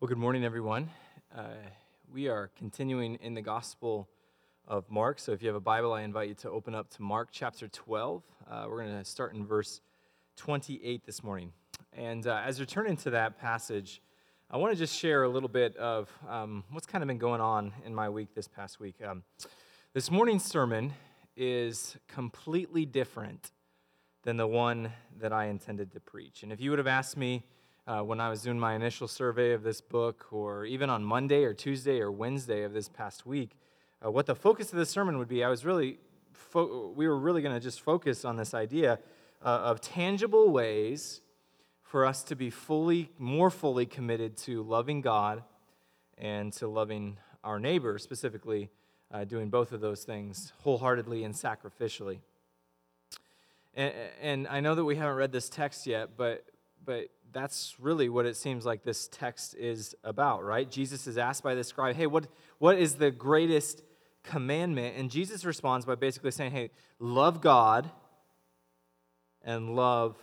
Well, good morning, everyone. Uh, we are continuing in the Gospel of Mark. So if you have a Bible, I invite you to open up to Mark chapter 12. Uh, we're going to start in verse 28 this morning. And uh, as you're turning to that passage, I want to just share a little bit of um, what's kind of been going on in my week this past week. Um, this morning's sermon is completely different than the one that I intended to preach. And if you would have asked me, uh, when I was doing my initial survey of this book, or even on Monday or Tuesday or Wednesday of this past week, uh, what the focus of this sermon would be, I was really, fo- we were really going to just focus on this idea uh, of tangible ways for us to be fully, more fully committed to loving God and to loving our neighbor, specifically uh, doing both of those things wholeheartedly and sacrificially. And, and I know that we haven't read this text yet, but but that's really what it seems like this text is about, right? Jesus is asked by the scribe, hey, what, what is the greatest commandment? And Jesus responds by basically saying, hey, love God and love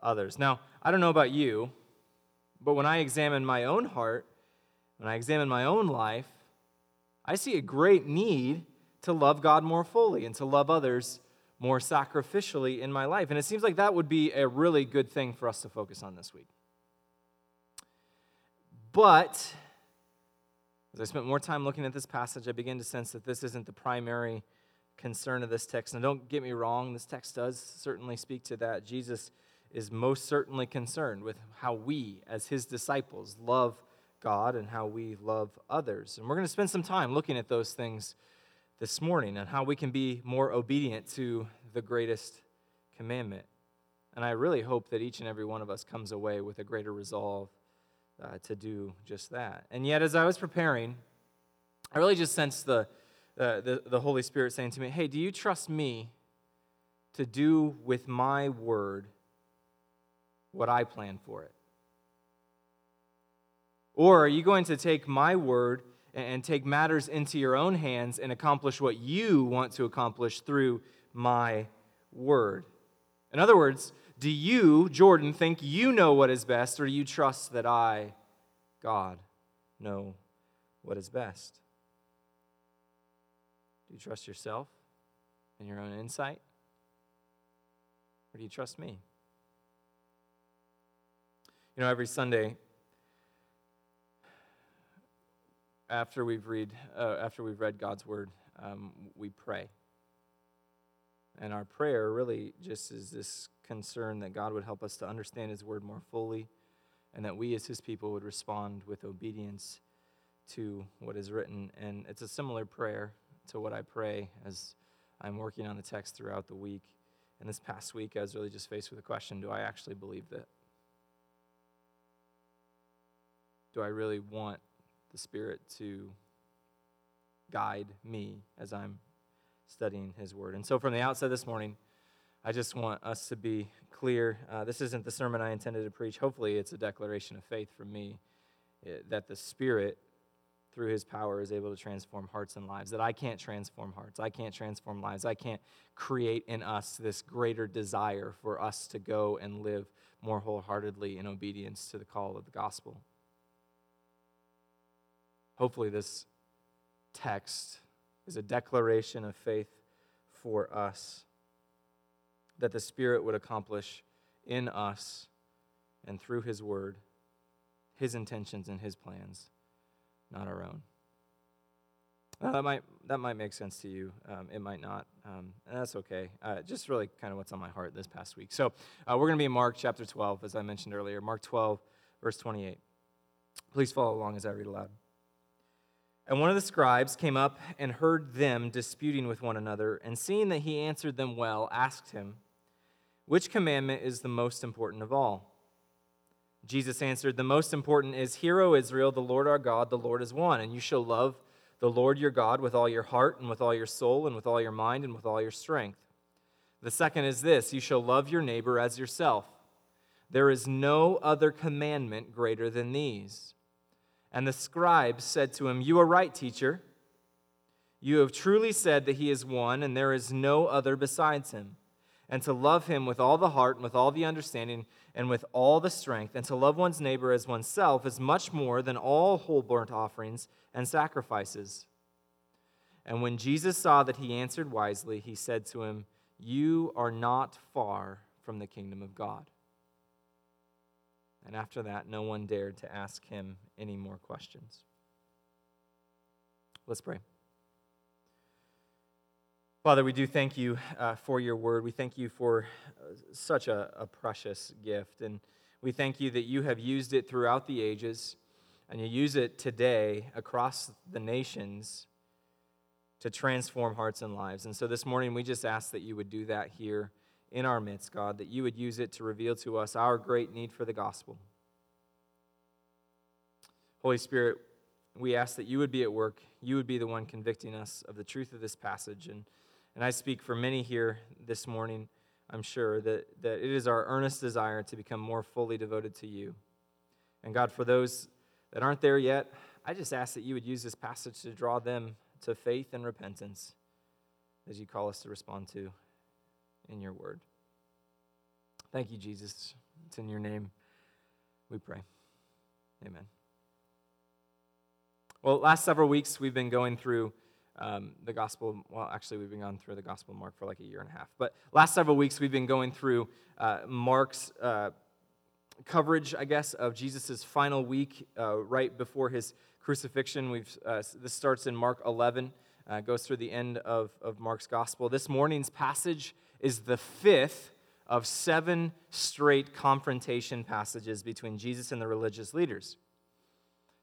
others. Now, I don't know about you, but when I examine my own heart, when I examine my own life, I see a great need to love God more fully and to love others more sacrificially in my life. And it seems like that would be a really good thing for us to focus on this week. But as I spent more time looking at this passage, I began to sense that this isn't the primary concern of this text. And don't get me wrong, this text does certainly speak to that. Jesus is most certainly concerned with how we, as his disciples, love God and how we love others. And we're going to spend some time looking at those things this morning and how we can be more obedient to the greatest commandment. And I really hope that each and every one of us comes away with a greater resolve uh, to do just that. And yet, as I was preparing, I really just sensed the, uh, the, the Holy Spirit saying to me, Hey, do you trust me to do with my word what I plan for it? Or are you going to take my word and take matters into your own hands and accomplish what you want to accomplish through my word. In other words, do you, Jordan, think you know what is best, or do you trust that I, God, know what is best? Do you trust yourself and your own insight? Or do you trust me? You know, every Sunday, after we've read uh, after we've read God's word, um, we pray. And our prayer really just is this concern that God would help us to understand His word more fully, and that we as His people would respond with obedience to what is written. And it's a similar prayer to what I pray as I'm working on the text throughout the week. And this past week, I was really just faced with the question do I actually believe that? Do I really want the Spirit to guide me as I'm studying His Word. And so, from the outset this morning, I just want us to be clear. Uh, this isn't the sermon I intended to preach. Hopefully, it's a declaration of faith from me eh, that the Spirit, through His power, is able to transform hearts and lives. That I can't transform hearts, I can't transform lives, I can't create in us this greater desire for us to go and live more wholeheartedly in obedience to the call of the gospel hopefully, this text is a declaration of faith for us that the Spirit would accomplish in us and through His Word His intentions and His plans, not our own. Uh, that might that might make sense to you. Um, it might not, um, and that's okay. Uh, just really kind of what's on my heart this past week. So uh, we're going to be in Mark chapter 12, as I mentioned earlier. Mark 12, verse 28. Please follow along as I read aloud. And one of the scribes came up and heard them disputing with one another, and seeing that he answered them well, asked him, Which commandment is the most important of all? Jesus answered, The most important is, Hear, O Israel, the Lord our God, the Lord is one, and you shall love the Lord your God with all your heart, and with all your soul, and with all your mind, and with all your strength. The second is this You shall love your neighbor as yourself. There is no other commandment greater than these. And the scribe said to him, You are right, teacher. You have truly said that he is one, and there is no other besides him. and to love him with all the heart and with all the understanding and with all the strength, and to love one's neighbor as oneself is much more than all whole burnt offerings and sacrifices. And when Jesus saw that he answered wisely, he said to him, You are not far from the kingdom of God. And after that, no one dared to ask him any more questions. Let's pray. Father, we do thank you uh, for your word. We thank you for uh, such a, a, precious gift. And we thank you that you have used it throughout the ages, and you use it today across the nations to transform hearts and lives. And so this morning, we just ask that you would do that here in our midst, God, that you would use it to reveal to us our great need for the gospel. Holy Spirit, we ask that you would be at work. You would be the one convicting us of the truth of this passage. And and I speak for many here this morning, I'm sure, that, that it is our earnest desire to become more fully devoted to you. And God, for those that aren't there yet, I just ask that you would use this passage to draw them to faith and repentance as you call us to respond to in your word. Thank you, Jesus. It's in your name we pray. Amen. Well, last several weeks we've been going through um, the gospel. Well, actually, we've been going through the gospel of Mark for like a year and a half. But last several weeks, we've been going through uh, Mark's uh, coverage, I guess, of Jesus' final week uh, right before his crucifixion. We've, uh, this starts in Mark 11, uh, goes through the end of, of Mark's gospel. This morning's passage is the fifth of seven straight confrontation passages between Jesus and the religious leaders.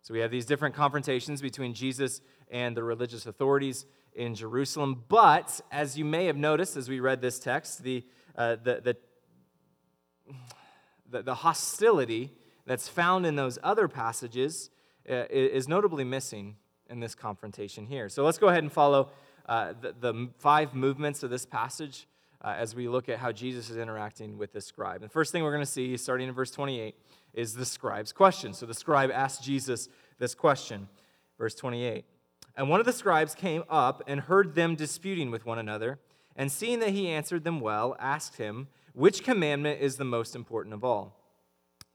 So we have these different confrontations between Jesus and the religious authorities in Jerusalem. But as you may have noticed as we read this text, the, uh, the, the, the, hostility that's found in those other passages uh, is notably missing in this confrontation here. So let's go ahead and follow uh, the, the, five movements of this passage uh, as we look at how Jesus is interacting with the scribe. And the first thing we're going to see, starting in verse 28, is the scribe's question. So the scribe asked Jesus this question. Verse 28. And one of the scribes came up and heard them disputing with one another, and seeing that he answered them well, asked him, Which commandment is the most important of all?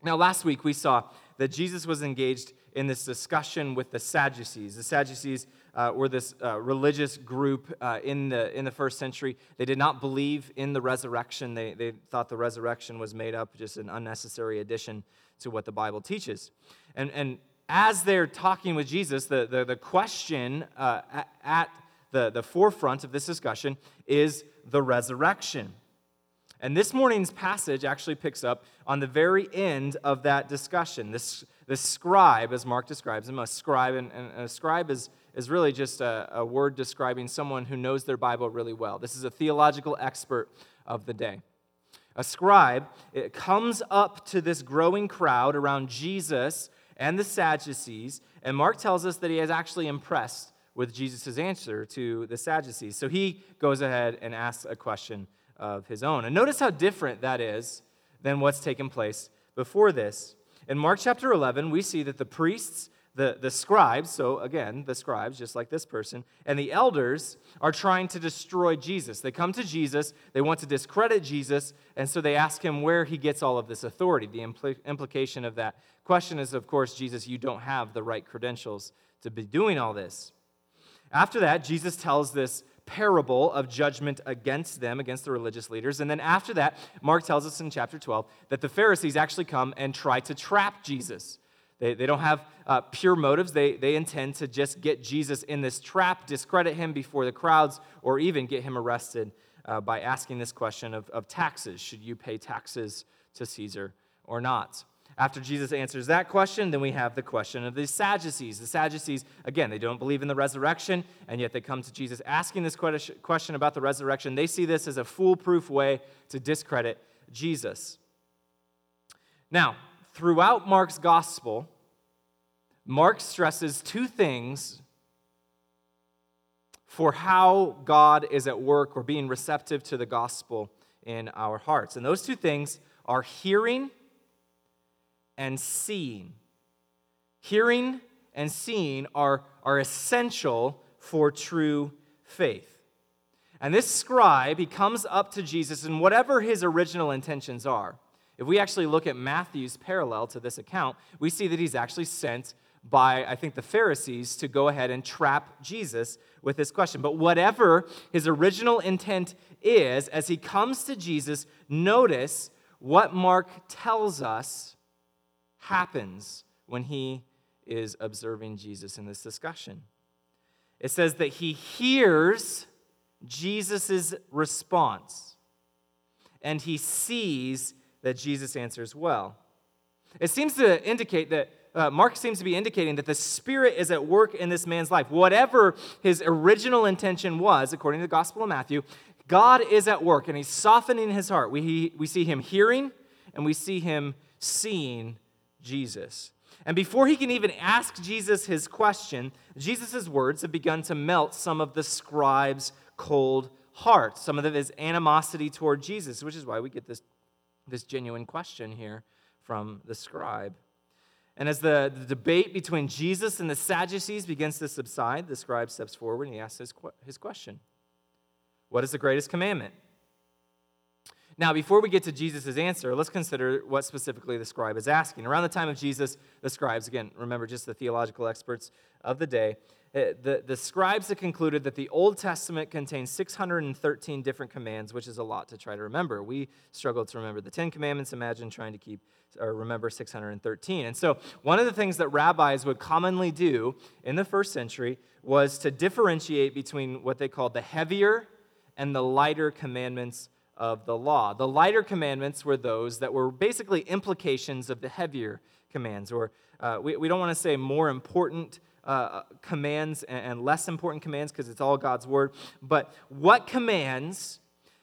Now, last week we saw that Jesus was engaged in this discussion with the Sadducees. The Sadducees uh, were this uh, religious group uh, in, the, in the first century. They did not believe in the resurrection, they, they thought the resurrection was made up, just an unnecessary addition to what the Bible teaches. And, and as they're talking with Jesus, the, the, the question uh, at the, the forefront of this discussion is the resurrection. And this morning's passage actually picks up on the very end of that discussion. This, this scribe, as Mark describes him, a scribe, and, and a scribe is, is really just a, a word describing someone who knows their Bible really well. This is a theological expert of the day. A scribe it comes up to this growing crowd around Jesus and the Sadducees, and Mark tells us that he is actually impressed with Jesus' answer to the Sadducees. So he goes ahead and asks a question of his own. And notice how different that is than what's taken place before this. In Mark chapter 11, we see that the priests, the, the scribes, so again, the scribes, just like this person, and the elders are trying to destroy Jesus. They come to Jesus, they want to discredit Jesus, and so they ask him where he gets all of this authority. The impl- implication of that question is, of course, Jesus, you don't have the right credentials to be doing all this. After that, Jesus tells this parable of judgment against them, against the religious leaders. And then after that, Mark tells us in chapter 12 that the Pharisees actually come and try to trap Jesus. They, they don't have uh, pure motives. They, they intend to just get Jesus in this trap, discredit him before the crowds, or even get him arrested uh, by asking this question of, of taxes. Should you pay taxes to Caesar or not? After Jesus answers that question, then we have the question of the Sadducees. The Sadducees, again, they don't believe in the resurrection, and yet they come to Jesus asking this question about the resurrection. They see this as a foolproof way to discredit Jesus. Now, throughout Mark's gospel, Mark stresses two things for how God is at work or being receptive to the gospel in our hearts. And those two things are hearing and seeing. Hearing and seeing are, are essential for true faith. And this scribe, he comes up to Jesus, and whatever his original intentions are, if we actually look at Matthew's parallel to this account, we see that he's actually sent by, I think, the Pharisees to go ahead and trap Jesus with this question. But whatever his original intent is, as he comes to Jesus, notice what Mark tells us happens when he is observing Jesus in this discussion. It says that he hears Jesus' response and he sees that Jesus answers well. It seems to indicate that uh, Mark seems to be indicating that the Spirit is at work in this man's life. Whatever his original intention was, according to the Gospel of Matthew, God is at work and he's softening his heart. We, we see him hearing and we see him seeing Jesus. And before he can even ask Jesus his question, Jesus' words have begun to melt some of the scribe's cold heart, some of his animosity toward Jesus, which is why we get this, this genuine question here from the scribe. And as the, the debate between Jesus and the Sadducees begins to subside, the scribe steps forward and he asks his, his question What is the greatest commandment? Now, before we get to Jesus' answer, let's consider what specifically the scribe is asking. Around the time of Jesus, the scribes, again, remember just the theological experts of the day, the, the scribes had concluded that the Old Testament contains 613 different commands, which is a lot to try to remember. We struggle to remember the Ten Commandments. Imagine trying to keep or remember 613. And so, one of the things that rabbis would commonly do in the first century was to differentiate between what they called the heavier and the lighter commandments of the law. The lighter commandments were those that were basically implications of the heavier commands, or uh, we, we don't want to say more important uh, commands and, and less important commands because it's all God's word, but what commands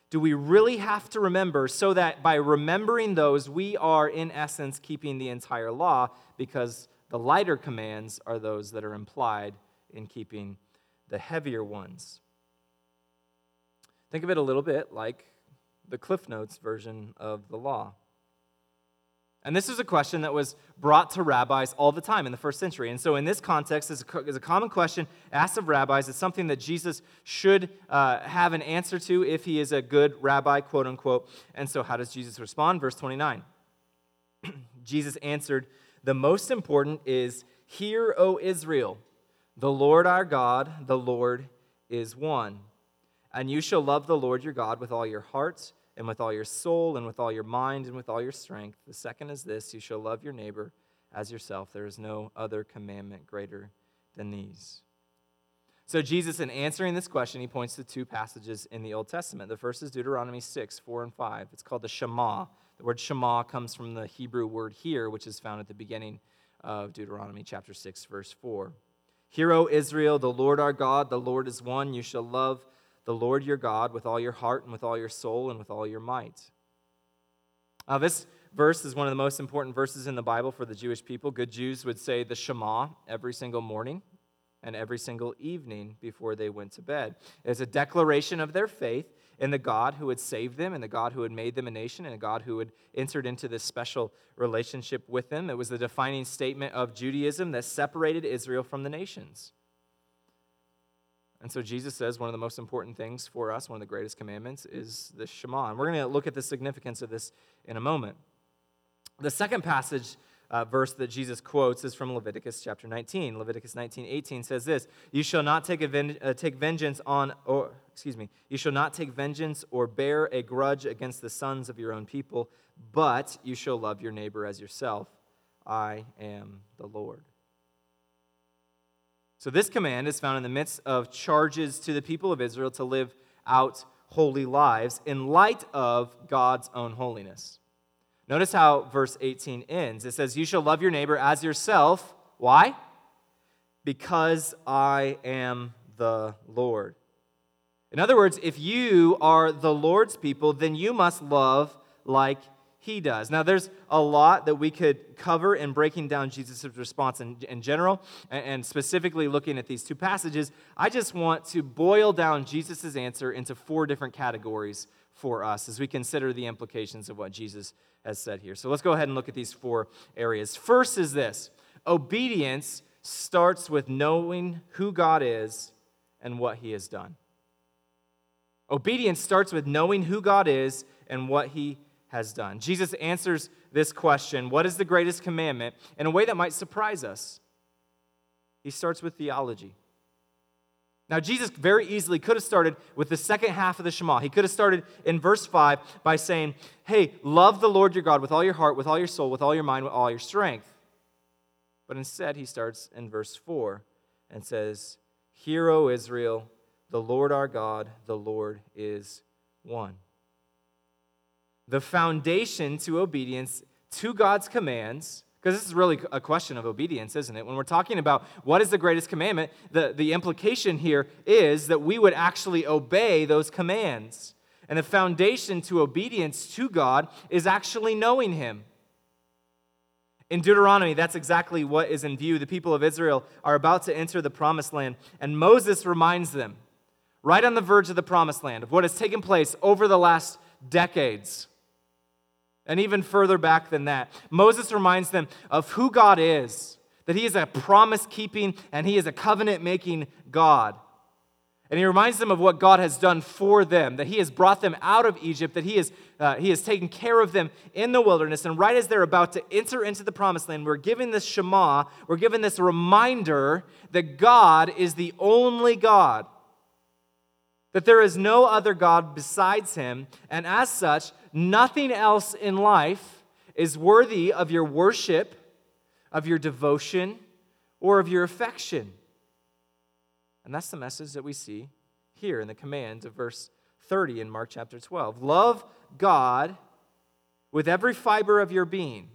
do we really have to remember so that by remembering those, we are in essence keeping the entire law because the lighter commands are those that are implied in keeping the heavier ones? Think of it a little bit like the Cliff Notes version of the law. And this is a question that was brought to rabbis all the time in the first century. And so, in this context, is a, a common question asked of rabbis. It's something that Jesus should uh, have an answer to if he is a good rabbi, quote unquote. And so, how does Jesus respond? Verse 29. Jesus answered, The most important is, Hear, O Israel, the Lord our God, the Lord is one. And you shall love the Lord your God with all your heart and with all your soul, and with all your mind, and with all your strength. The second is this you shall love your neighbor as yourself. There is no other commandment greater than these. So, Jesus, in answering this question, he points to two passages in the Old Testament. The first is Deuteronomy 6, 4 and 5. It's called the Shema. The word Shema comes from the Hebrew word here, which is found at the beginning of Deuteronomy chapter 6, verse 4. Hear, O Israel, the Lord our God, the Lord is one. You shall love the Lord your God with all your heart and with all your soul and with all your might. This verse is one of the most important verses in the Bible for the Jewish people. Good Jews would say the Shema every single morning and every single evening before they went to bed. It's a declaration of their faith in the God who had saved them and the God who had made them a nation and a God who had entered into this special relationship with them. It was the defining statement of Judaism that separated Israel from the nations. And so Jesus says one of the most important things for us, one of the greatest commandments, is the Shema. And we're going to look at the significance of this in a moment. The second passage uh, verse that Jesus quotes is from Leviticus chapter 19. Leviticus 19, 18 says this You shall not take, uh, take vengeance on, or, excuse me, you shall not take vengeance or bear a grudge against the sons of your own people, but you shall love your neighbor as yourself. I am the Lord. So, this command is found in the midst of charges to the people of Israel to live out holy lives in light of God's own holiness. Notice how verse 18 ends. It says, You shall love your neighbor as yourself. Why? Because I am the Lord. In other words, if you are the Lord's people, then you must love like he does. Now, there's a lot that we could cover in breaking down Jesus' response in, in general, and, and specifically looking at these two passages. I just want to boil down Jesus' answer into four different categories for us as we consider the implications of what Jesus has said here. So let's go ahead and look at these four areas. First is this obedience starts with knowing who God is and what he has done. Obedience starts with knowing who God is and what he has done. Jesus answers this question what is the greatest commandment in a way that might surprise us. He starts with theology. Now, Jesus very easily could have started with the second half of the Shema. He could have started in verse 5 by saying, Hey, love the Lord your God with all your heart, with all your soul, with all your mind, with all your strength. But instead, he starts in verse 4 and says, Hear, O Israel, the Lord our God, the Lord is one. The foundation to obedience to God's commands because this is really a question of obedience, isn't it? When we're talking about what is the greatest commandment, the, the implication here is that we would actually obey those commands. And the foundation to obedience to God is actually knowing Him. In Deuteronomy, that's exactly what is in view. The people of Israel are about to enter the promised land, and Moses reminds them, right on the verge of the promised land, of what has taken place over the last decades. And even further back than that, Moses reminds them of who God is, that he is a promise keeping and he is a covenant making God. And he reminds them of what God has done for them, that he has brought them out of Egypt, that he, is, uh, he has taken care of them in the wilderness. And right as they're about to enter into the promised land, we're given this Shema, we're given this reminder that God is the only God, that there is no other God besides him. And as such, Nothing else in life is worthy of your worship, of your devotion, or of your affection. And that's the message that we see here in the command of verse 30 in Mark chapter 12. Love God with every fiber of your being.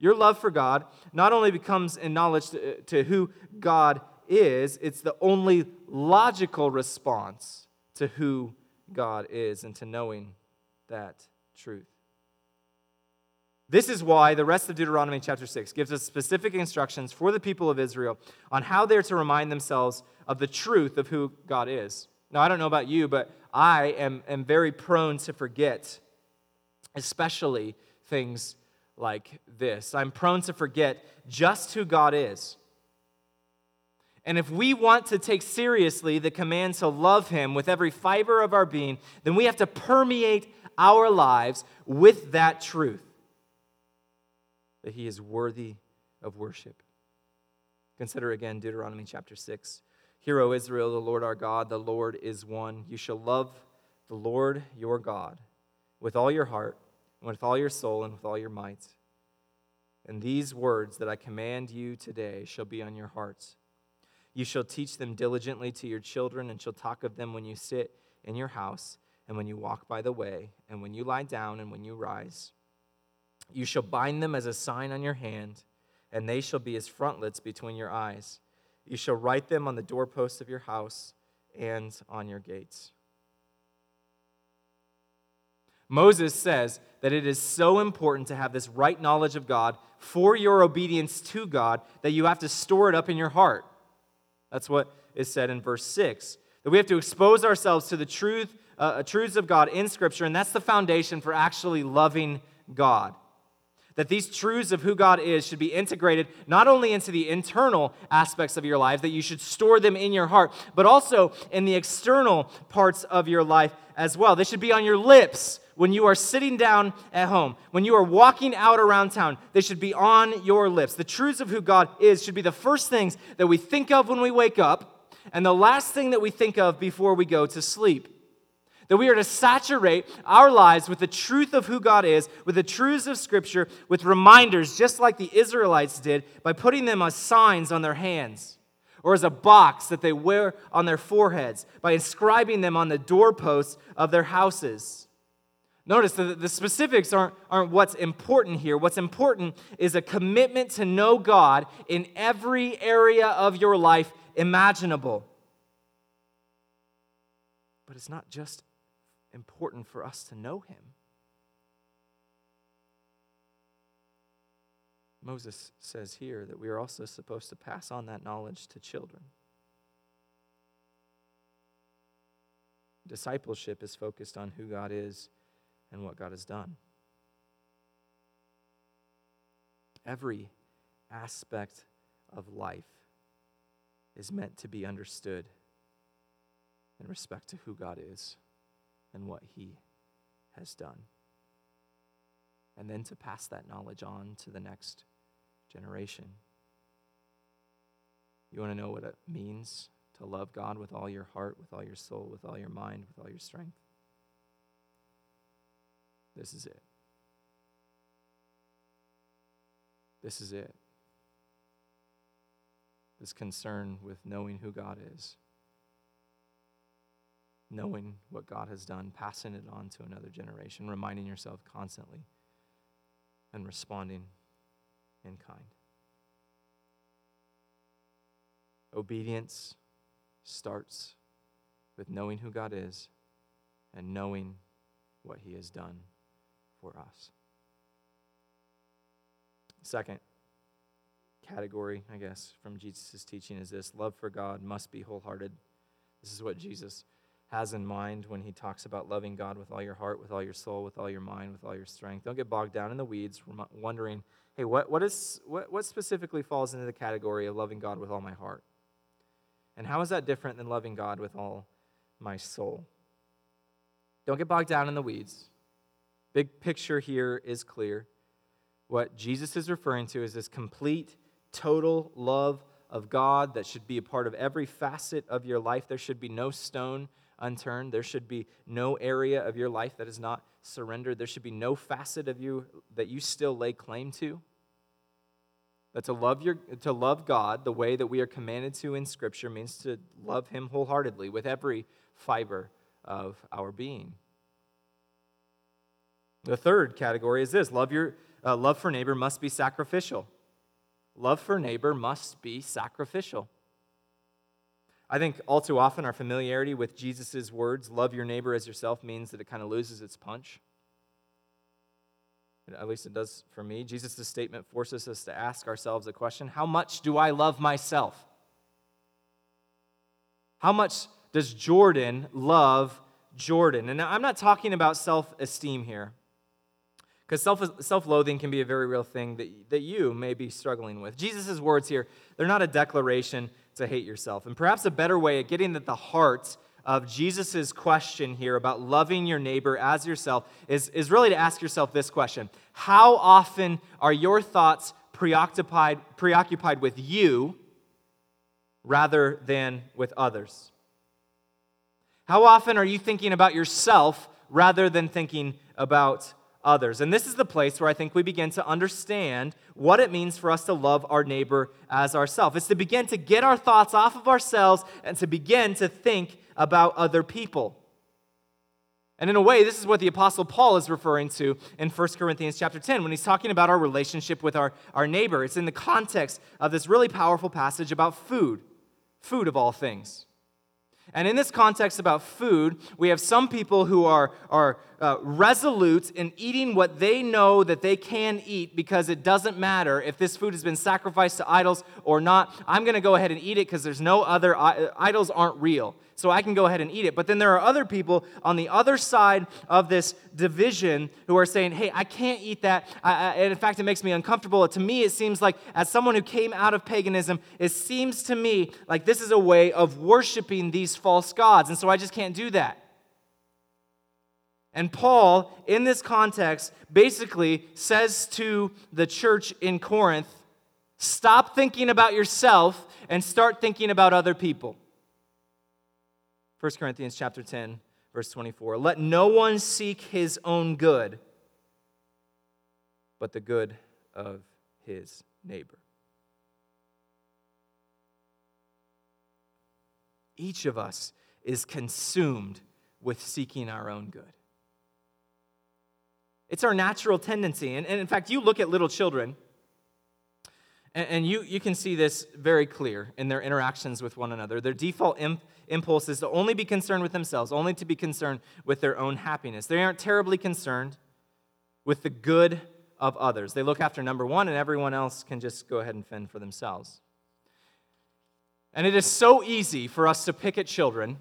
Your love for God not only becomes in knowledge to, to who God is, it's the only logical response to who God is and to knowing that truth. This is why the rest of Deuteronomy chapter 6 gives us specific instructions for the people of Israel on how they're to remind themselves of the truth of who God is. Now, I don't know about you, but I am, am very prone to forget, especially things like this. I'm prone to forget just who God is. And if we want to take seriously the command to love Him with every fiber of our being, then we have to permeate our lives with that truth that He is worthy of worship. Consider again Deuteronomy chapter 6. Hear, O Israel, the Lord our God, the Lord is one. You shall love the Lord your God with all your heart, and with all your soul, and with all your might. And these words that I command you today shall be on your hearts. You shall teach them diligently to your children, and shall talk of them when you sit in your house, and when you walk by the way, and when you lie down, and when you rise. You shall bind them as a sign on your hand, and they shall be as frontlets between your eyes. You shall write them on the doorposts of your house and on your gates. Moses says that it is so important to have this right knowledge of God for your obedience to God that you have to store it up in your heart. That's what is said in verse 6. That we have to expose ourselves to the truth, uh, truths of God in Scripture, and that's the foundation for actually loving God. That these truths of who God is should be integrated not only into the internal aspects of your life, that you should store them in your heart, but also in the external parts of your life as well. They should be on your lips when you are sitting down at home, when you are walking out around town, they should be on your lips. The truths of who God is should be the first things that we think of when we wake up and the last thing that we think of before we go to sleep. That we are to saturate our lives with the truth of who God is, with the truths of Scripture, with reminders, just like the Israelites did, by putting them as signs on their hands or as a box that they wear on their foreheads, by inscribing them on the doorposts of their houses. Notice that the specifics aren't, aren't what's important here. What's important is a commitment to know God in every area of your life imaginable. But it's not just important for us to know Him. Moses says here that we are also supposed to pass on that knowledge to children. Discipleship is focused on who God is and what God has done. Every aspect of life is meant to be understood in respect to who God is and what He has done. And then to pass that knowledge on to the next generation. You want to know what it means to love God with all your heart, with all your soul, with all your mind, with all your strength? This is it. This is it. This concern with knowing who God is, knowing what God has done, passing it on to another generation, reminding yourself constantly, and responding in kind. Obedience starts with knowing who God is and knowing what He has done for us. Second category, I guess, from Jesus' teaching is this love for God must be wholehearted. This is what Jesus has in mind when he talks about loving God with all your heart, with all your soul, with all your mind, with all your strength. Don't get bogged down in the weeds, wondering, hey, what, what, is, what, what specifically falls into the category of loving God with all my heart? And how is that different than loving God with all my soul? Don't get bogged down in the weeds. Big picture here is clear. What Jesus is referring to is this complete, total love of God that should be a part of every facet of your life. There should be no stone unturned. There should be no area of your life that is not surrendered. There should be no facet of you that you still lay claim to. That to love, your, to love God the way that we are commanded to in Scripture means to love Him wholeheartedly with every fiber of our being. The third category is this love, your, uh, love for neighbor must be sacrificial. Love for neighbor must be sacrificial. I think all too often our familiarity with Jesus' words, love your neighbor as yourself, means that it kind of loses its punch. At least it does for me. Jesus' statement forces us to ask ourselves a question How much do I love myself? How much does Jordan love Jordan? And I'm not talking about self esteem here, because self self-loathing can be a very real thing that, that you may be struggling with. Jesus' words here, they're not a declaration to hate yourself. And perhaps a better way of getting at the heart of Jesus' question here about loving your neighbor as yourself is, is really to ask yourself this question How often are your thoughts preoccupied, preoccupied with you rather than with others? How often are you thinking about yourself rather than thinking about others. And this is the place where I think we begin to understand what it means for us to love our neighbor as ourselves. It's to begin to get our thoughts off of ourselves and to begin to think about other people. And in a way, this is what the Apostle Paul is referring to in 1 Corinthians chapter 10 when he's talking about our relationship with our, our neighbor. It's in the context of this really powerful passage about food, food of all things. And in this context about food, we have some people who are, are uh, resolute in eating what they know that they can eat because it doesn't matter if this food has been sacrificed to idols or not. I'm going to go ahead and eat it because there's no other, uh, idols aren't real so I can go ahead and eat it. But then there are other people on the other side of this division who are saying, hey, I can't eat that. I, I, and in fact, it makes me uncomfortable. To me, it seems like, as someone who came out of paganism, it seems to me like this is a way of worshiping these false gods. And so I just can't do that. And Paul, in this context, basically says to the church in Corinth stop thinking about yourself and start thinking about other people. 1 Corinthians chapter 10, verse 24. Let no one seek his own good, but the good of his neighbor. Each of us is consumed with seeking our own good. It's our natural tendency. And, and in fact, you look at little children, and, and, you, you can see this very clear in their interactions with one another. Their default imp, impulse is to only be concerned with themselves, only to be concerned with their own happiness. They aren't terribly concerned with the good of others. They look after number one, and everyone else can just go ahead and fend for themselves. And it is so easy for us to pick at children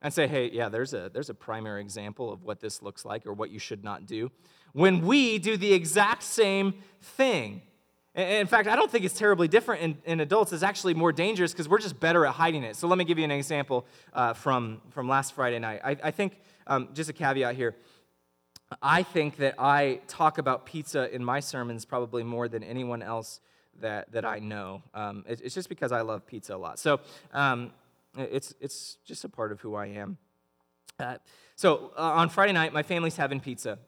and say, hey, yeah, there's a, there's a primary example of what this looks like or what you should not do, when we do the exact same thing. In fact, I don't think it's terribly different in, in adults. It's actually more dangerous because we're just better at hiding it. So let me give you an example uh, from, from last Friday night. I, I think, um, just a caveat here, I think that I talk about pizza in my sermons probably more than anyone else that, that I know. Um, it, it's just because I love pizza a lot. So um, it's, it's just a part of who I am. Uh, so uh, on Friday night, my family's having pizza.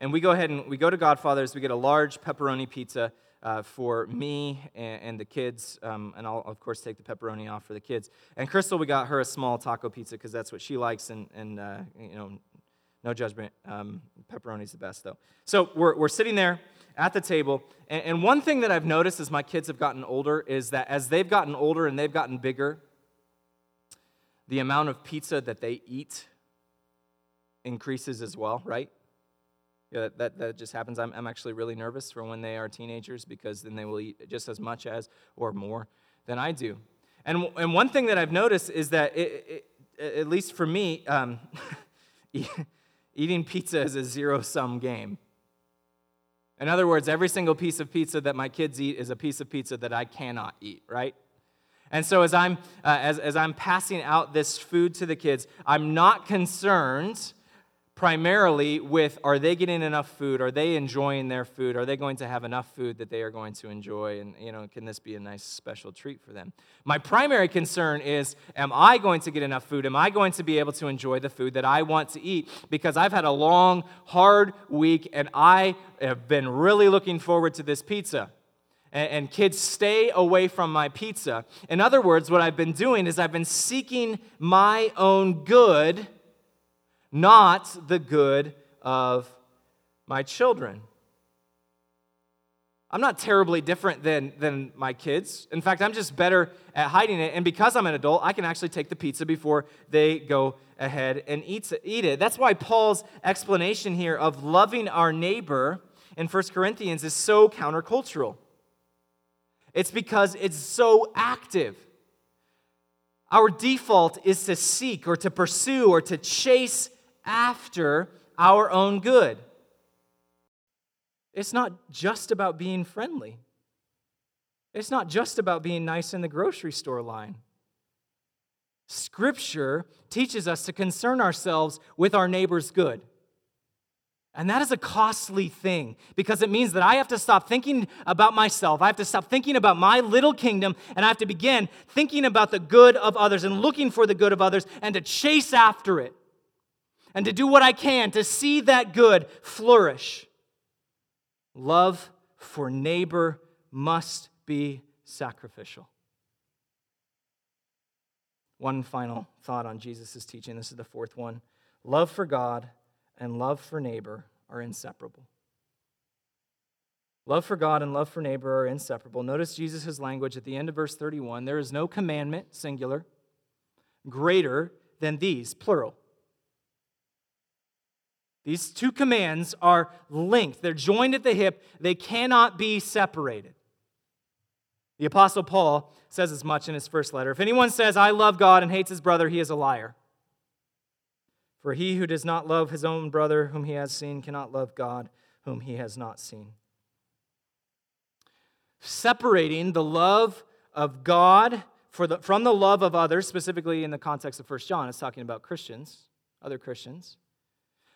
And we go ahead and we go to Godfather's. We get a large pepperoni pizza uh, for me and, and the kids. Um, and I'll, of course, take the pepperoni off for the kids. And Crystal, we got her a small taco pizza because that's what she likes. And, and uh, you know, no judgment. Um, pepperoni's the best, though. So we're, we're sitting there at the table. And, and one thing that I've noticed as my kids have gotten older is that as they've gotten older and they've gotten bigger, the amount of pizza that they eat increases as well, right? Yeah, that, that just happens. I'm, I'm actually really nervous for when they are teenagers because then they will eat just as much as or more than I do. And, and one thing that I've noticed is that, it, it, at least for me, um, eating pizza is a zero sum game. In other words, every single piece of pizza that my kids eat is a piece of pizza that I cannot eat, right? And so as I'm, uh, as, as I'm passing out this food to the kids, I'm not concerned primarily with are they getting enough food? Are they enjoying their food? Are they going to have enough food that they are going to enjoy? And you know can this be a nice special treat for them? My primary concern is am i going to get enough food? Am i going to be able to enjoy the food that i want to eat? Because i've had a long hard week and i have been really looking forward to this pizza. And, kids stay away from my pizza. In other words what i've been doing is i've been seeking my own good not the good of my children. I'm not terribly different than, than my kids. In fact, I'm just better at hiding it. And because I'm an adult, I can actually take the pizza before they go ahead and eat, eat it. That's why Paul's explanation here of loving our neighbor in 1 Corinthians is so countercultural. It's because it's so active. Our default is to seek or to pursue or to chase after our own good. It's not just about being friendly. It's not just about being nice in the grocery store line. Scripture teaches us to concern ourselves with our neighbor's good. And that is a costly thing because it means that I have to stop thinking about myself. I have to stop thinking about my little kingdom and I have to begin thinking about the good of others and looking for the good of others and to chase after it and to do what I can to see that good flourish. Love for neighbor must be sacrificial. One final thought on Jesus' teaching. This is the fourth one. Love for God and love for neighbor are inseparable. Love for God and love for neighbor are inseparable. Notice Jesus' language at the end of verse 31 there is no commandment, singular, greater than these, plural these two commands are linked, they're joined at the hip, they cannot be separated. The Apostle Paul says as much in his first letter. If anyone says, I love God and hates his brother, he is a liar. For he who does not love his own brother whom he has seen cannot love God whom he has not seen. Separating the love of God the, from the love of others, specifically in the context of 1 John, it's talking about Christians, other Christians.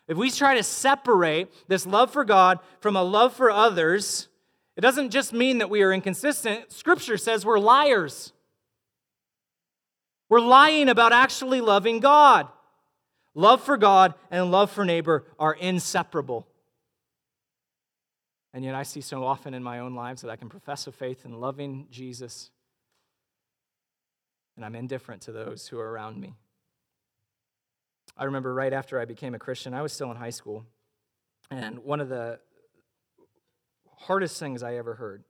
If we try to separate this love for God from a love for others, it doesn't just mean that we are inconsistent. Scripture says we're liars. We're lying about actually loving God. Love for God and love for neighbor are inseparable. And yet, I see so often in my own lives that I can profess a faith in loving Jesus, and I'm indifferent to those who are around me. I remember right after I became a Christian, I was still in high school. And one of the hardest things I ever heard,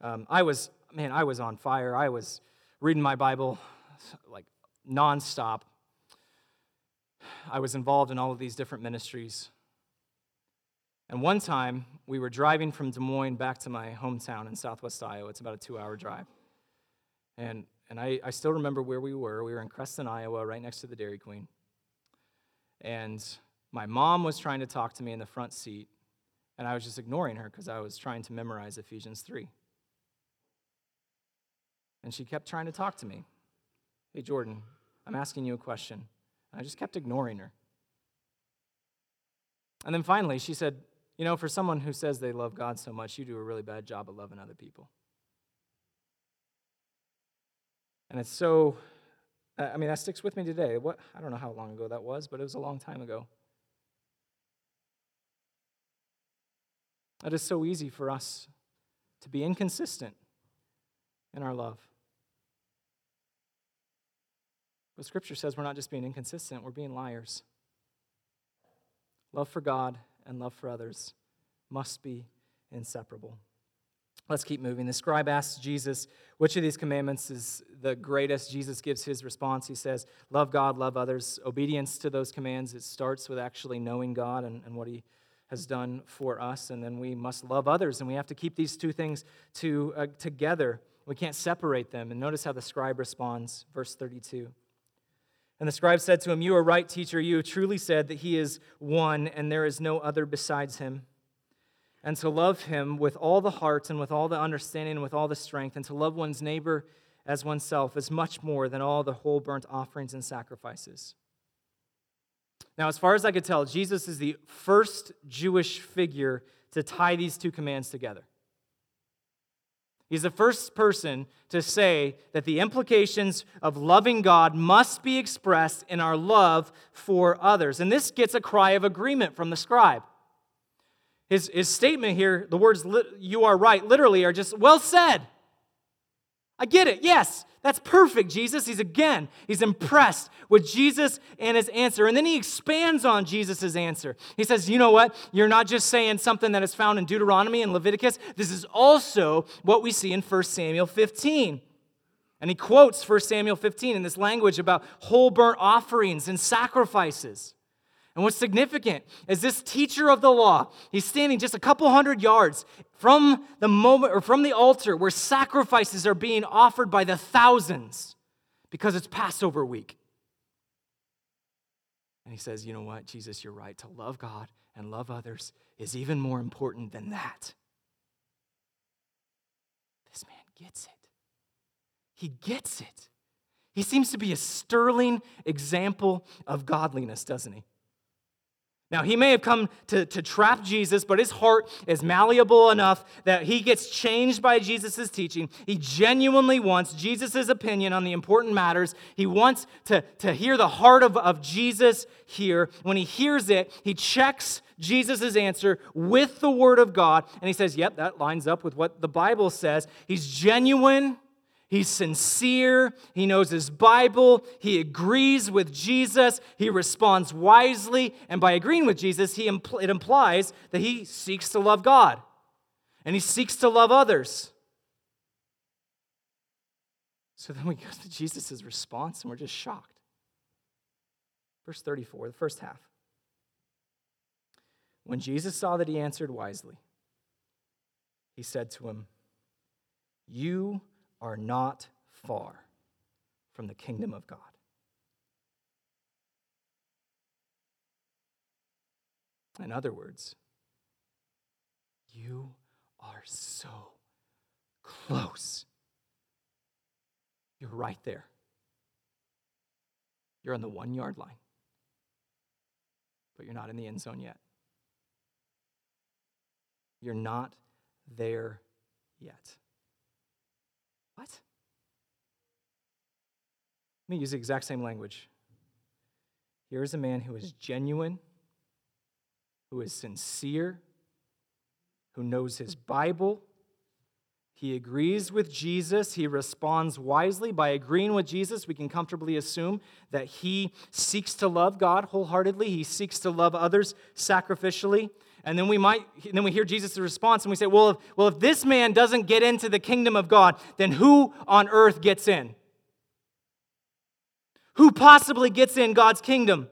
um, I was, man, I was on fire. I was reading my Bible like nonstop. I was involved in all of these different ministries. And one time, we were driving from Des Moines back to my hometown in southwest Iowa. It's about a two hour drive. And, and I, I still remember where we were. We were in Creston, Iowa, right next to the Dairy Queen. And my mom was trying to talk to me in the front seat, And I was just ignoring her because I was trying to memorize Ephesians 3. And she kept trying to talk to me. Hey, Jordan, I'm asking you a question. And I just kept ignoring her. And then finally, she said, You know, for someone who says they love God so much, you do a really bad job of loving other people. And it's so, I mean, that sticks with me today. What, I don't know how long ago that was, but it was a long time ago. It is so easy for us to be inconsistent in our love. But Scripture says we're not just being inconsistent, we're being liars. Love for God and love for others must be inseparable. Let's keep moving. The scribe asks Jesus, which of these commandments is the greatest? Jesus gives his response. He says, Love God, love others. Obedience to those commands, it starts with actually knowing God and, and what he has done for us. And then we must love others. And we have to keep these two things to, uh, together. We can't separate them. And notice how the scribe responds, verse 32. And the scribe said to him, You are right, teacher. You have truly said that he is one, and there is no other besides him. And to love him with all the heart, and with all the understanding, and with all the strength, and to love one's neighbor as oneself is much more than all the whole burnt offerings and sacrifices. Now, as far as I could tell, Jesus is the first Jewish figure to tie these two commands together. He's the first person to say that the implications of loving God must be expressed in our love for others. And this gets a cry of agreement from the scribe. His, his statement here, the words, you are right, literally are just, well said. I get it. Yes, that's perfect, Jesus. He's again, he's impressed with Jesus and his answer. And then he expands on Jesus' answer. He says, You know what? You're not just saying something that is found in Deuteronomy and Leviticus. This is also what we see in 1 Samuel 15. And he quotes 1 Samuel 15 in this language about whole burnt offerings and sacrifices. And what's significant is this teacher of the law, he's standing just a couple hundred yards from the moment or from the altar where sacrifices are being offered by the thousands because it's Passover week. And he says, You know what, Jesus, you're right. To love God and love others is even more important than that. This man gets it. He gets it. He seems to be a sterling example of godliness, doesn't he? Now, he may have come to, to trap Jesus, but his heart is malleable enough that he gets changed by Jesus' teaching. He genuinely wants Jesus' opinion on the important matters. He wants to, to hear the heart of, of Jesus here. When he hears it, he checks Jesus' answer with the Word of God, and he says, Yep, that lines up with what the Bible says. He's genuine. He's sincere. He knows his Bible. He agrees with Jesus. He responds wisely. And by agreeing with Jesus, he impl- it implies that he seeks to love God and he seeks to love others. So then we go to Jesus' response and we're just shocked. Verse 34, the first half. When Jesus saw that he answered wisely, he said to him, You are not far from the kingdom of God. In other words, you are so close. You're right there. You're on the one yard line, but you're not in the end zone yet. You're not there yet. What? Let me use the exact same language. Here is a man who is genuine, who is sincere, who knows his Bible. He agrees with Jesus. He responds wisely. By agreeing with Jesus, we can comfortably assume that he seeks to love God wholeheartedly. He seeks to love others sacrificially. And then we might, then we hear Jesus' response and we say, well if, well, if this man doesn't get into the kingdom of God, then who on earth gets in? Who possibly gets in God's kingdom?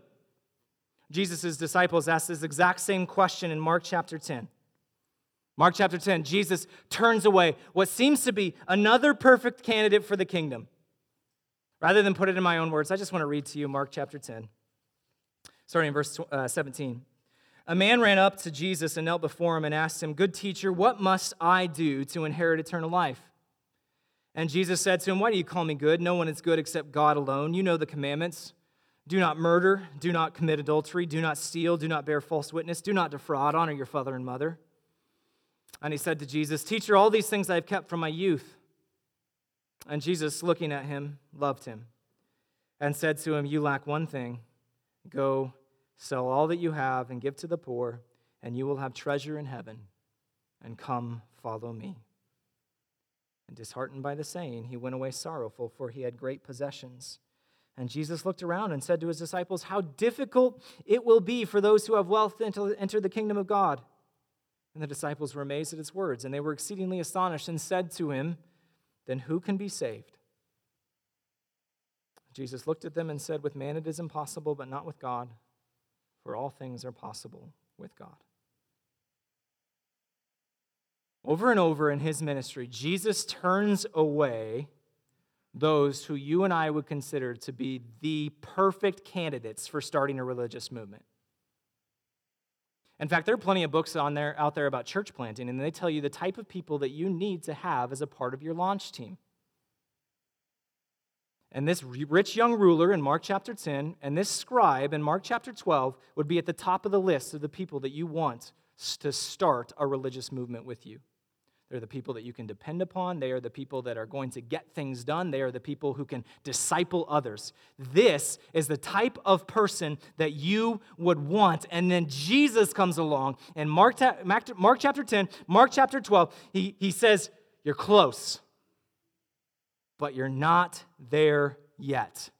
Jesus' disciples asked this exact same question in Mark chapter 10. Mark chapter 10, Jesus turns away what seems to be another perfect candidate for the kingdom. Rather than put it in my own words, I just want to read to you Mark chapter 10, starting in verse uh, 17. A man ran up to Jesus and knelt before him and asked him, Good teacher, what must I do to inherit eternal life? And Jesus said to him, Why do you call me good? No one is good except God alone. You know the commandments do not murder, do not commit adultery, do not steal, do not bear false witness, do not defraud, honor your father and mother. And he said to Jesus, Teacher, all these things I have kept from my youth. And Jesus, looking at him, loved him and said to him, You lack one thing. Go sell all that you have and give to the poor, and you will have treasure in heaven. And come, follow me. And disheartened by the saying, he went away sorrowful, for he had great possessions. And Jesus looked around and said to his disciples, How difficult it will be for those who have wealth to enter the kingdom of God. And the disciples were amazed at his words, and they were exceedingly astonished and said to him, Then who can be saved? Jesus looked at them and said, With man it is impossible, but not with God, for all things are possible with God. Over and over in his ministry, Jesus turns away those who you and I would consider to be the perfect candidates for starting a religious movement. In fact, there are plenty of books on there, out there about church planting, and they tell you the type of people that you need to have as a part of your launch team. And this rich young ruler in Mark chapter 10 and this scribe in Mark chapter 12 would be at the top of the list of the people that you want to start a religious movement with you. They're the people that you can depend upon. They are the people that are going to get things done. They are the people who can disciple others. This is the type of person that you would want. And then Jesus comes along and Mark, Mark chapter 10, Mark chapter 12, he, he says, You're close but you're not there yet.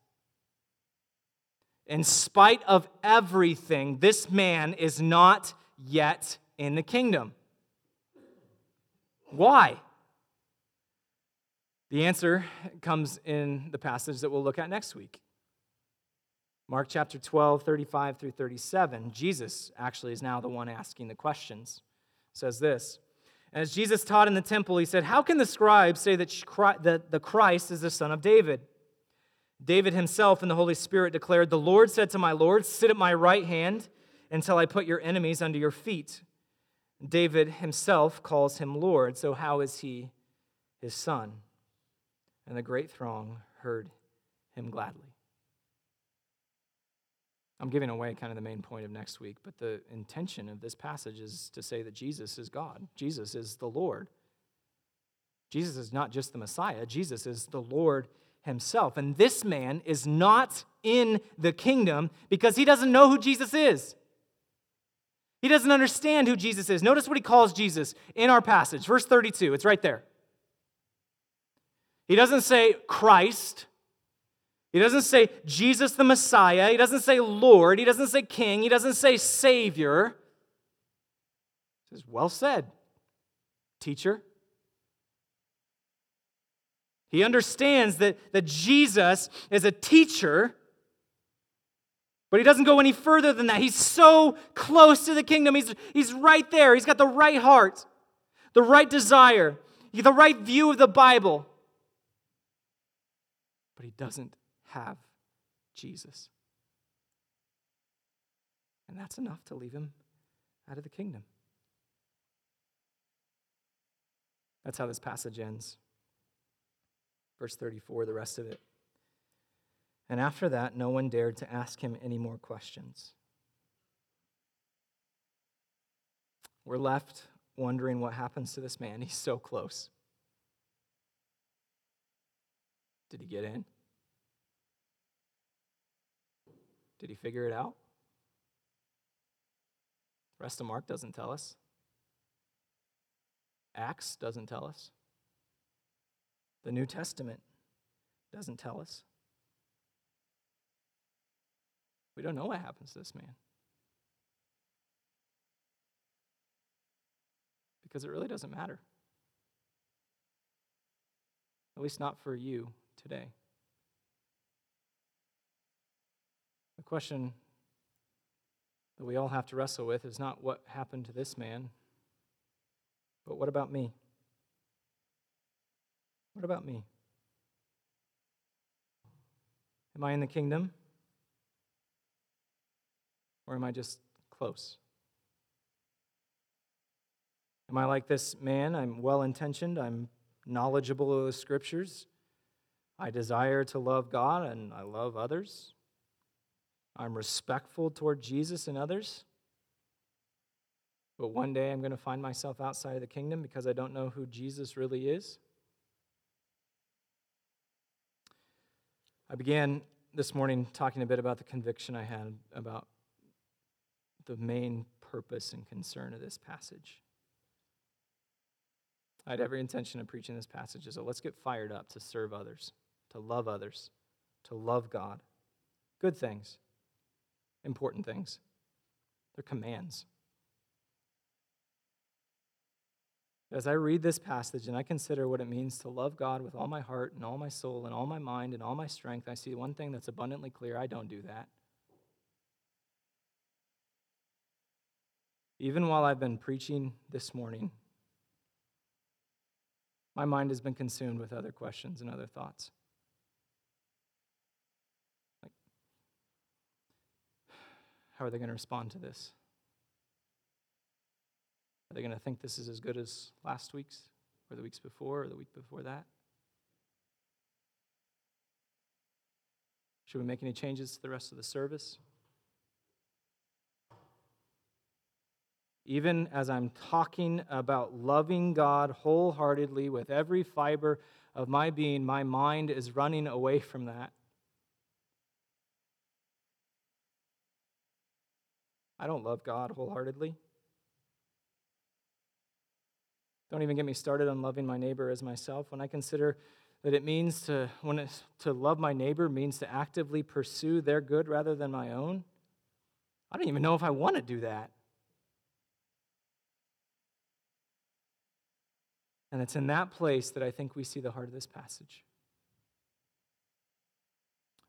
In spite of everything, this man is not yet in the kingdom. Why? The answer comes in the passage that we'll look at next week. Mark chapter 12, 35 through 37. Jesus actually is now the one asking the questions. Says this as Jesus taught in the temple, he said, How can the scribes say that the Christ is the son of David? David himself and the Holy Spirit declared, The Lord said to my Lord, Sit at my right hand until I put your enemies under your feet. David himself calls him Lord, so how is he his son? And the great throng heard him gladly. I'm giving away kind of the main point of next week, but the intention of this passage is to say that Jesus is God. Jesus is the Lord. Jesus is not just the Messiah, Jesus is the Lord himself. And this man is not in the kingdom because he doesn't know who Jesus is. He doesn't understand who Jesus is. Notice what he calls Jesus in our passage, verse 32. It's right there. He doesn't say Christ. He doesn't say Jesus the Messiah. He doesn't say Lord. He doesn't say King. He doesn't say Savior. He says, Well said, teacher. He understands that, that Jesus is a teacher, but he doesn't go any further than that. He's so close to the kingdom. He's, he's right there. He's got the right heart, the right desire, the right view of the Bible. But he doesn't have Jesus. And that's enough to leave him out of the kingdom. That's how this passage ends. Verse 34, the rest of it. And after that, no one dared to ask him any more questions. We're left wondering what happens to this man. He's so close. Did he get in? Did he figure it out? The Rest of Mark doesn't tell us. Acts doesn't tell us. The New Testament doesn't tell us. We don't know what happens to this man. Because it really doesn't matter. At least not for you today. The question that we all have to wrestle with is not what happened to this man, but what about me? What about me? Am I in the kingdom? Or am I just close? Am I like this man? I'm well intentioned, I'm knowledgeable of the scriptures. I desire to love God and I love others. I'm respectful toward Jesus and others. But one day I'm going to find myself outside of the kingdom because I don't know who Jesus really is. I began this morning talking a bit about the conviction I had about the main purpose and concern of this passage. I had every intention of preaching this passage, so let's get fired up to serve others, to love others, to love God. Good things, important things. They're commands. As I read this passage and I consider what it means to love God with all my heart and all my soul and all my mind and all my strength, I see one thing that's abundantly clear I don't do that. Even while I've been preaching this morning, my mind has been consumed with other questions and other thoughts. How are they going to respond to this? Are they going to think this is as good as last week's, or the weeks before, or the week before that? Should we make any changes to the rest of the service? Even as I'm talking about loving God wholeheartedly with every fiber of my being, my mind is running away from that. I don't love God wholeheartedly. Don't even get me started on loving my neighbor as myself. When I consider that it means to when to love my neighbor means to actively pursue their good rather than my own, I don't even know if I want to do that. And it's in that place that I think we see the heart of this passage.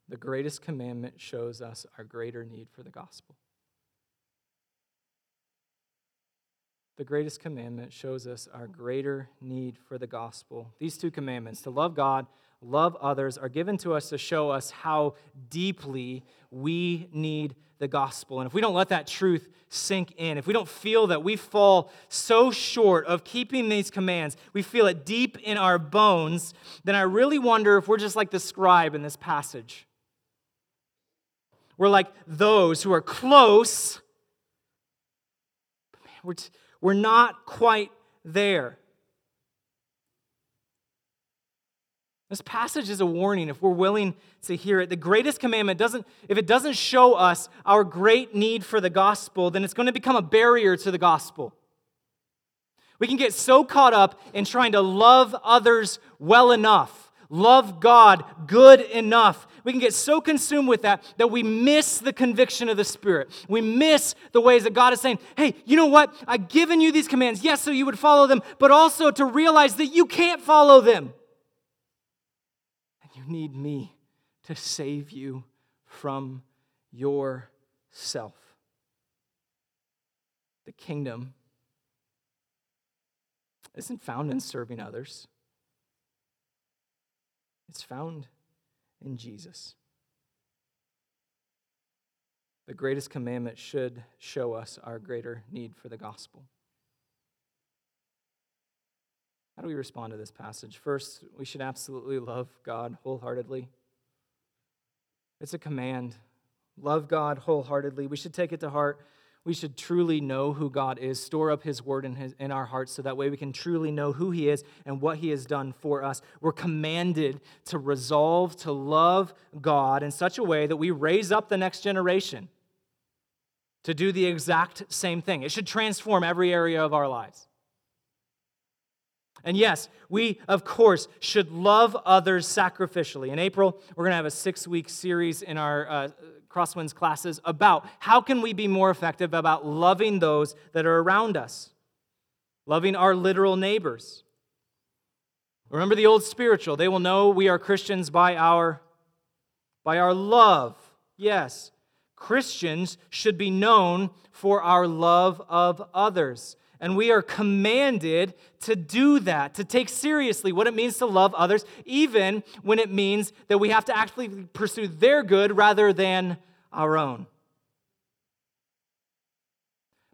The greatest commandment shows us our greater need for the gospel. The greatest commandment shows us our greater need for the gospel. These two commandments, to love God, love others, are given to us to show us how deeply we need the gospel. And if we don't let that truth sink in, if we don't feel that we fall so short of keeping these commands, we feel it deep in our bones, then I really wonder if we're just like the scribe in this passage. We're like those who are close. but Man, we're t- we're not quite there. This passage is a warning if we're willing to hear it. The greatest commandment doesn't, if it doesn't show us our great need for the gospel, then it's going to become a barrier to the gospel. We can get so caught up in trying to love others well enough love God good enough. We can get so consumed with that that we miss the conviction of the Spirit. We miss the ways that God is saying, hey, you know what? I've given you these commands, yes, so you would follow them, but also to realize that you can't follow them. And you need me to save you from yourself. The kingdom isn't found in serving others. It's found in Jesus. The greatest commandment should show us our greater need for the gospel. How do we respond to this passage? First, we should absolutely love God wholeheartedly. It's a command. Love God wholeheartedly. We should take it to heart we should truly know who God is, store up His word in, his, in our hearts so that way we can truly know who He is and what He has done for us. We're commanded to resolve to love God in such a way that we raise up the next generation to do the exact same thing. It should transform every area of our lives. And yes, we, of course, should love others sacrificially. In April, we're going to have a six week series in our uh, Crosswinds classes about how can we be more effective about loving those that are around us, loving our literal neighbors. Remember the old spiritual, they will know we are Christians by our by our love. Yes, Christians should be known for our love of others. And we are commanded to do that, to take seriously what it means to love others, even when it means that we have to actually pursue their good rather than our own.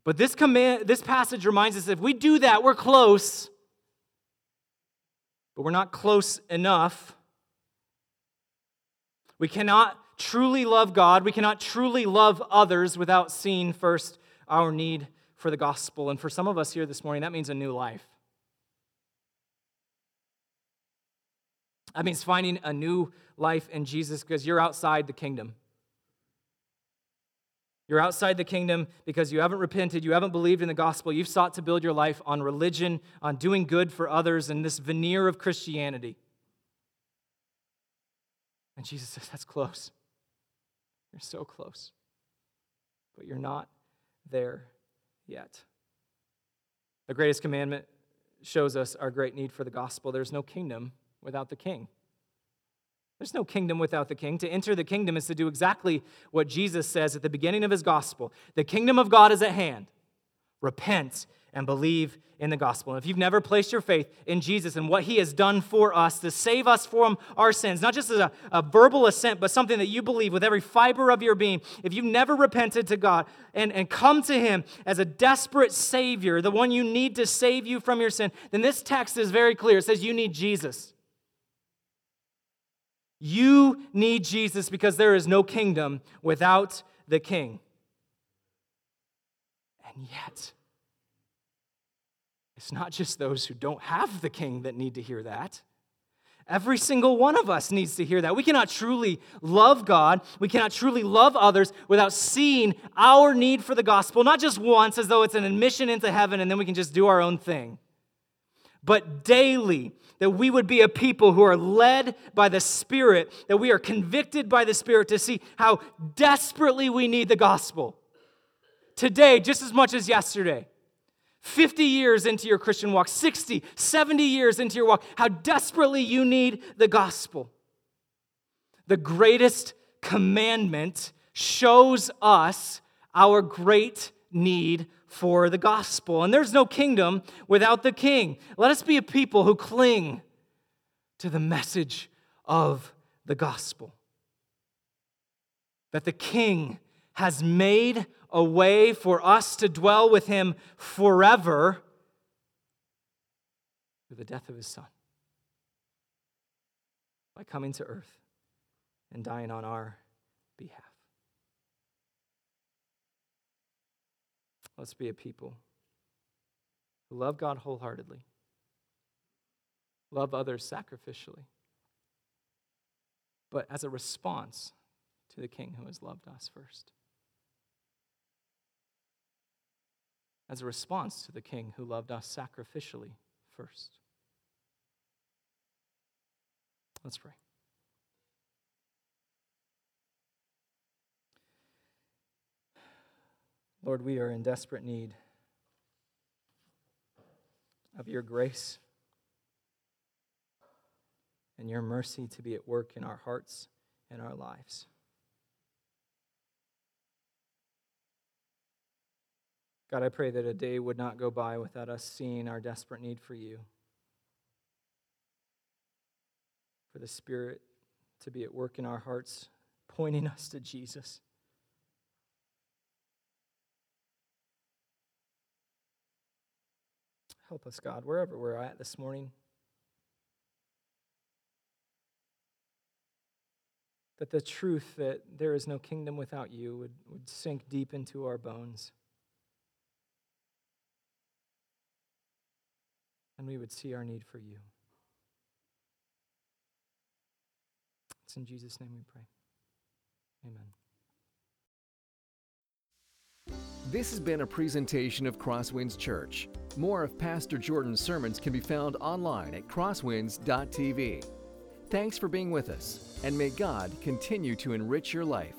But this command this passage reminds us if we do that, we're close. But we're not close enough. We cannot truly love God, we cannot truly love others without seeing first our need for the gospel. And for some of us here this morning, that means a new life. That means finding a new life in Jesus because you're outside the kingdom. You're outside the kingdom because you haven't repented, you haven't believed in the gospel, you've sought to build your life on religion, on doing good for others, and this veneer of Christianity. And Jesus says, That's close. You're so close. But you're not there yet. The greatest commandment shows us our great need for the gospel. There's no kingdom without the king. There's no kingdom without the king. To enter the kingdom is to do exactly what Jesus says at the beginning of his gospel The kingdom of God is at hand. Repent and believe in the gospel. And if you've never placed your faith in Jesus and what he has done for us to save us from our sins, not just as a, a, verbal assent, but something that you believe with every fiber of your being, if you've never repented to God and, and come to him as a desperate Savior, the one you need to save you from your sin, then this text is very clear. It says you need Jesus. You need Jesus because there is no kingdom without the king. And yet, it's not just those who don't have the king that need to hear that. Every single one of us needs to hear that. We cannot truly love God, we cannot truly love others without seeing our need for the gospel, not just once as though it's an admission into heaven and then we can just do our own thing, but daily that we would be a people who are led by the Spirit, that we are convicted by the Spirit to see how desperately we need the gospel. Today, just as much as yesterday. 50 years into your Christian walk, 60, 70 years into your walk, how desperately you need the gospel. The greatest commandment shows us our great need for the gospel. And there's no kingdom without the king. Let us be a people who cling to the message of the gospel. That the king has made a way for us to dwell with him forever through the death of his son. By coming to earth and dying on our behalf. Let's be a people who love God wholeheartedly, love others sacrificially, but as a response to the King who has loved us first. As a response to the King who loved us sacrificially first. Let's pray. Lord, we are in desperate need of your grace and your mercy to be at work in our hearts and our lives. God, I pray that a day would not go by without us seeing our desperate need for you, for the Spirit to be at work in our hearts, pointing us to Jesus. Help us, God, wherever we're at this morning. That the truth that there is no kingdom without you would, would sink deep into our bones. And we would see our need for you. It's in Jesus' name we pray. Amen. This has been a presentation of Crosswinds Church. More of Pastor Jordan's sermons can be found online at crosswinds.tv. Thanks for being with us, and may God continue to enrich your life.